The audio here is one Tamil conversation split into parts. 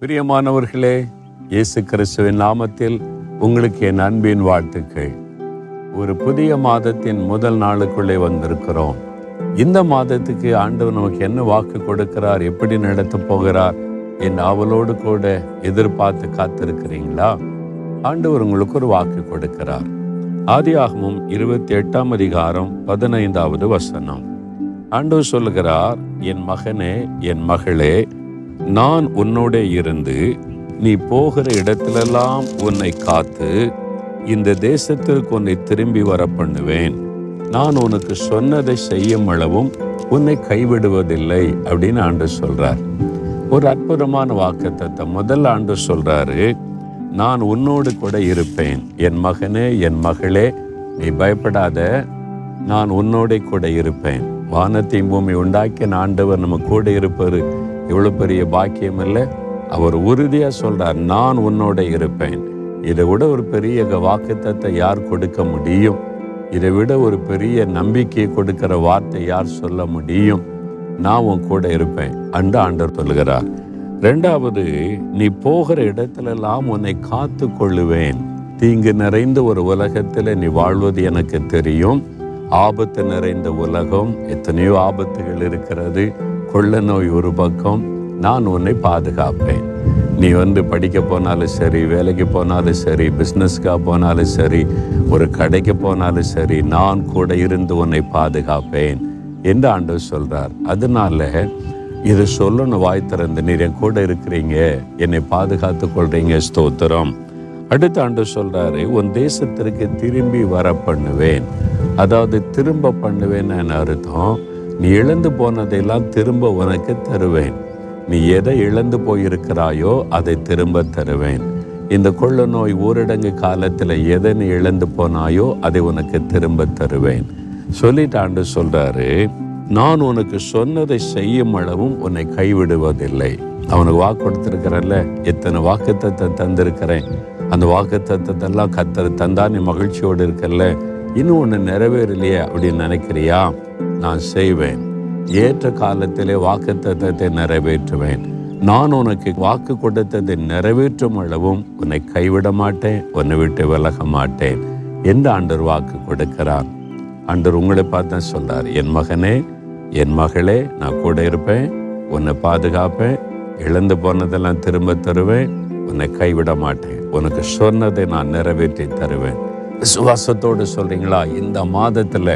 பிரியமானவர்களே இயேசு கிறிஸ்துவின் நாமத்தில் உங்களுக்கு என் அன்பின் வாழ்த்துக்கள். ஒரு புதிய மாதத்தின் முதல் நாளுக்குள்ளே வந்திருக்கிறோம். இந்த மாதத்துக்கு ஆண்டவர் நமக்கு என்ன வாக்கு கொடுக்கிறார் எப்படி நடத்த போகிறார் என் அவளோடு கூட எதிர்பார்த்து காத்திருக்கிறீங்களா? ஆண்டவர் உங்களுக்கு ஒரு வாக்கு கொடுக்கிறார். ஆதியாகமும் இருபத்தி எட்டாம் அதிகாரம் பதினைந்தாவது வசனம். ஆண்டவர் சொல்லுகிறார் என் மகனே என் மகளே நான் உன்னோட இருந்து நீ போகிற இடத்திலெல்லாம் உன்னை காத்து இந்த தேசத்திற்கு உன்னை திரும்பி வர பண்ணுவேன் நான் உனக்கு சொன்னதை செய்யும் அளவும் உன்னை கைவிடுவதில்லை அப்படின்னு ஆண்டு சொல்றார். ஒரு அற்புதமான வாக்குத்தத்தை முதல் ஆண்டு சொல்றாரு நான் உன்னோடு கூட இருப்பேன். என் மகனே என் மகளே நீ பயப்படாத. நான் உன்னோட கூட இருப்பேன். வானத்தையும் பூமி உண்டாக்கி ஆண்டவர் நம்ம கூட இருப்பார். இவ்வளோ பெரிய பாக்கியம் இல்லை. அவர் உறுதியாக சொல்கிறார் நான் உன்னோட இருப்பேன். இதை விட ஒரு பெரிய வாக்குத்தத்தை யார் கொடுக்க முடியும்? இதை விட ஒரு பெரிய நம்பிக்கையை கொடுக்கிற வார்த்தை யார் சொல்ல முடியும்? நான் உன் கூட இருப்பேன். அண்டு ஆண்டர் சொல்கிறார் ரெண்டாவது நீ போகிற இடத்திலெல்லாம் உன்னை காத்து கொள்ளுவேன். தீங்கு நிறைந்த ஒரு உலகத்தில் நீ வாழ்வது எனக்கு தெரியும். ஆபத்து நிறைந்த உலகம் எத்தனையோ ஆபத்துகள் இருக்கிறது. கொள்ள நோய் ஒரு பக்கம் நான் உன்னை பாதுகாப்பேன். நீ வந்து படிக்க போனாலும் சரி வேலைக்கு போனாலும் சரி பிஸ்னஸ்க்காக போனாலும் சரி ஒரு கடைக்கு போனாலும் சரி நான் கூட இருந்து உன்னை பாதுகாப்பேன் என்று ஆண்டு சொல்கிறார் அதனால இதை சொல்லணும் வாய் திறந்து நீர் என் கூட இருக்கிறீங்க என்னை பாதுகாத்து கொள்றீங்க ஸ்தோத்திரம். அடுத்த ஆண்டு சொல்கிறாரு உன் தேசத்திற்கு திரும்பி வர பண்ணுவேன். அதாவது திரும்ப பண்ணுவேன்னு அர்த்தம்? நீ இழந்து போனதையெல்லாம் திரும்ப உனக்கு தருவேன். நீ எதை இழந்து போயிருக்கிறாயோ அதை திரும்ப தருவேன். இந்த கொள்ள நோய் ஊரடங்கு காலத்தில் எதை நீ இழந்து போனாயோ அதை உனக்கு திரும்ப தருவேன். சொல்லிட்டாண்டு சொல்கிறாரு சொல்றாரு நான் உனக்கு சொன்னதை செய்யும் அளவும் உன்னை கைவிடுவதில்லை. அவனுக்கு வாக்கு கொடுத்துருக்கிறல்ல எத்தனை வாக்குத்தத்தை தந்திருக்கிறேன். அந்த வாக்குத்தத்தெல்லாம் கத்தர் தந்தா நீ மகிழ்ச்சியோடு இருக்கல்ல. இன்னும் ஒன்று நிறைவேறலையே அப்படின்னு நினைக்கிறியா? நான் செய்வேன். ஏற்ற காலத்திலே வாக்குத்தத்தத்தை நிறைவேற்றுவேன். நான் உனக்கு வாக்கு கொடுத்ததை நிறைவேற்றும் அளவும் உன்னை கைவிட மாட்டேன் உன்னை விட்டு விலக மாட்டேன். என்று ஆண்டர் வாக்கு கொடுக்கிறார்? ஆண்டர் உங்களை பார்த்து சொல்றார் என் மகனே என் மகளே நான் கூட இருப்பேன் உன்னை பாதுகாப்பேன் இழந்து போனதெல்லாம் திரும்ப தருவேன் உன்னை கைவிட மாட்டேன். உனக்கு சொன்னதை நான் நிறைவேற்றி தருவேன். விசுவாசத்தோடு சொல்றீங்களா? இந்த மாதத்தில்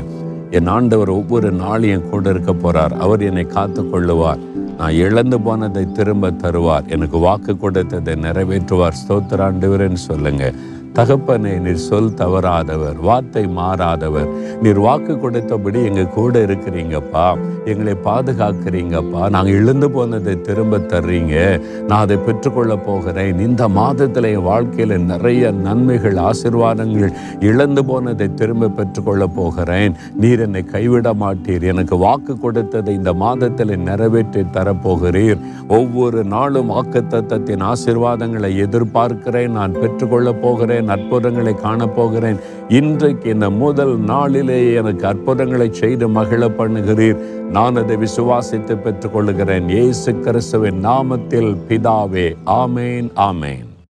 என் ஆண்டவர் ஒவ்வொரு நாளையும் கூட இருக்க போறார். அவர் என்னை காத்து கொள்ளுவார் நான் இழந்து போனதை திரும்ப தருவார். எனக்கு வாக்கு கொடுத்ததை நிறைவேற்றுவார். ஸ்தோத்திராண்டவர்னு சொல்லுங்க. தகப்பனே நீர் சொல் தவறாதவர் வார்த்தை மாறாதவர். நீர் வாக்கு கொடுத்தபடி எங்கள் கூட இருக்கிறீங்கப்பா. எங்களை பாதுகாக்கிறீங்கப்பா. நாங்கள் இழந்து போனதை திரும்ப தர்றீங்க. நான் அதை பெற்றுக்கொள்ள போகிறேன். இந்த மாதத்தில் என் வாழ்க்கையில் நிறைய நன்மைகள் ஆசிர்வாதங்கள் இழந்து போனதை திரும்ப பெற்றுக்கொள்ள போகிறேன். நீர் என்னை கைவிட மாட்டீர். எனக்கு வாக்கு கொடுத்ததை இந்த மாதத்தில் நிறைவேற்றி தரப்போகிறீர். ஒவ்வொரு நாளும் வாக்கு தத்தத்தின் ஆசிர்வாதங்களை எதிர்பார்க்கிறேன். நான் பெற்றுக்கொள்ளப் போகிறேன். அற்புதங்களை காணப்போகிறேன். இன்றைக்கு இந்த முதல் நாளிலேயே எனக்கு அற்புதங்களை செய்து மகிழ பண்ணுகிறீர். நான் அதை விசுவாசித்து பெற்றுக்கொள்கிறேன் இயேசு கிறிஸ்துவின் நாமத்தில் பிதாவே ஆமேன் ஆமேன்.